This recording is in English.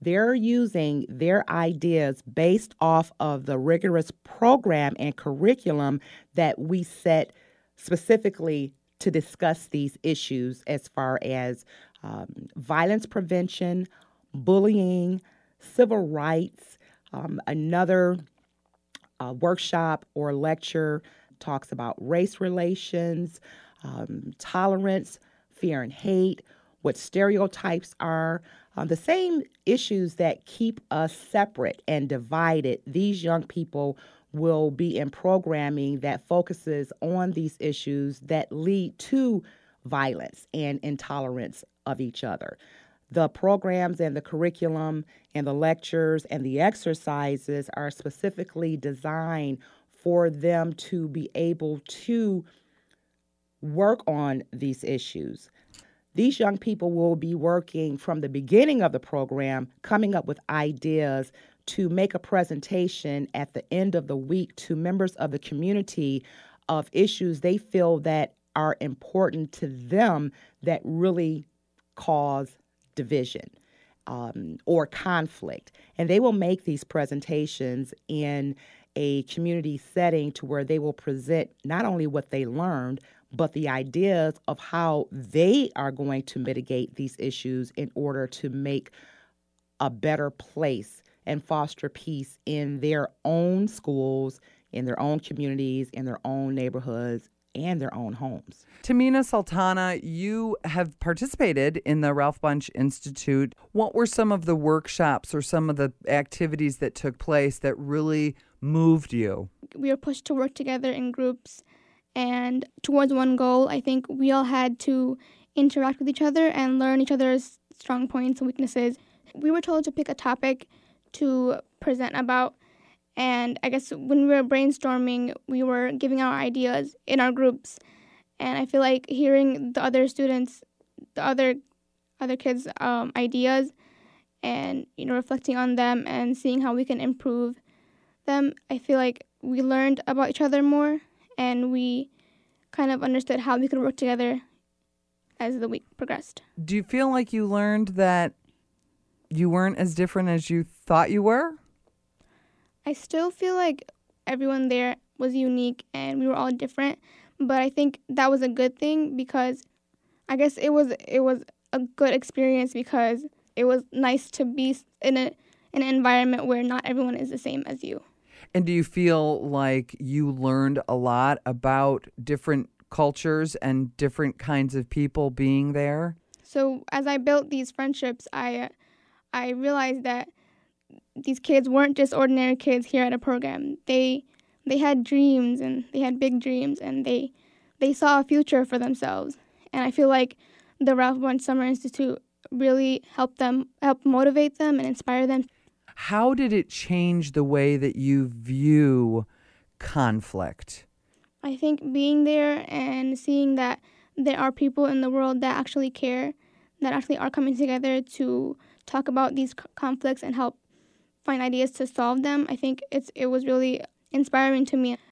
they're using their ideas based off of the rigorous program and curriculum that we set specifically to discuss these issues as far as um, violence prevention, bullying, civil rights. Um, another uh, workshop or lecture talks about race relations, um, tolerance, fear and hate, what stereotypes are. Uh, the same issues that keep us separate and divided, these young people will be in programming that focuses on these issues that lead to violence and intolerance of each other. The programs and the curriculum and the lectures and the exercises are specifically designed for them to be able to work on these issues. These young people will be working from the beginning of the program, coming up with ideas to make a presentation at the end of the week to members of the community of issues they feel that are important to them that really cause division um, or conflict. And they will make these presentations in a community setting to where they will present not only what they learned, but the ideas of how they are going to mitigate these issues in order to make a better place and foster peace in their own schools, in their own communities, in their own neighborhoods, and their own homes. Tamina Sultana, you have participated in the Ralph Bunche Institute. What were some of the workshops or some of the activities that took place that really moved you? We were pushed to work together in groups and towards one goal. I think we all had to interact with each other and learn each other's strong points and weaknesses. We were told to pick a topic to present about. And I guess when we were brainstorming, we were giving our ideas in our groups. And I feel like hearing the other students, the other other kids' um, ideas, and you know reflecting on them and seeing how we can improve them, I feel like we learned about each other more and we kind of understood how we could work together as the week progressed. Do you feel like you learned that you weren't as different as you thought you were? I still feel like everyone there was unique and we were all different, but I think that was a good thing because I guess it was it was a good experience because it was nice to be in a in an environment where not everyone is the same as you. And do you feel like you learned a lot about different cultures and different kinds of people being there? So as I built these friendships, I I realized that these kids weren't just ordinary kids here at a program. They they had dreams and they had big dreams and they they saw a future for themselves. And I feel like the Ralph Bunche Summer Institute really helped them help motivate them and inspire them. How did it change the way that you view conflict? I think being there and seeing that there are people in the world that actually care, that actually are coming together to talk about these conflicts and help find ideas to solve them. I think it's it was really inspiring to me.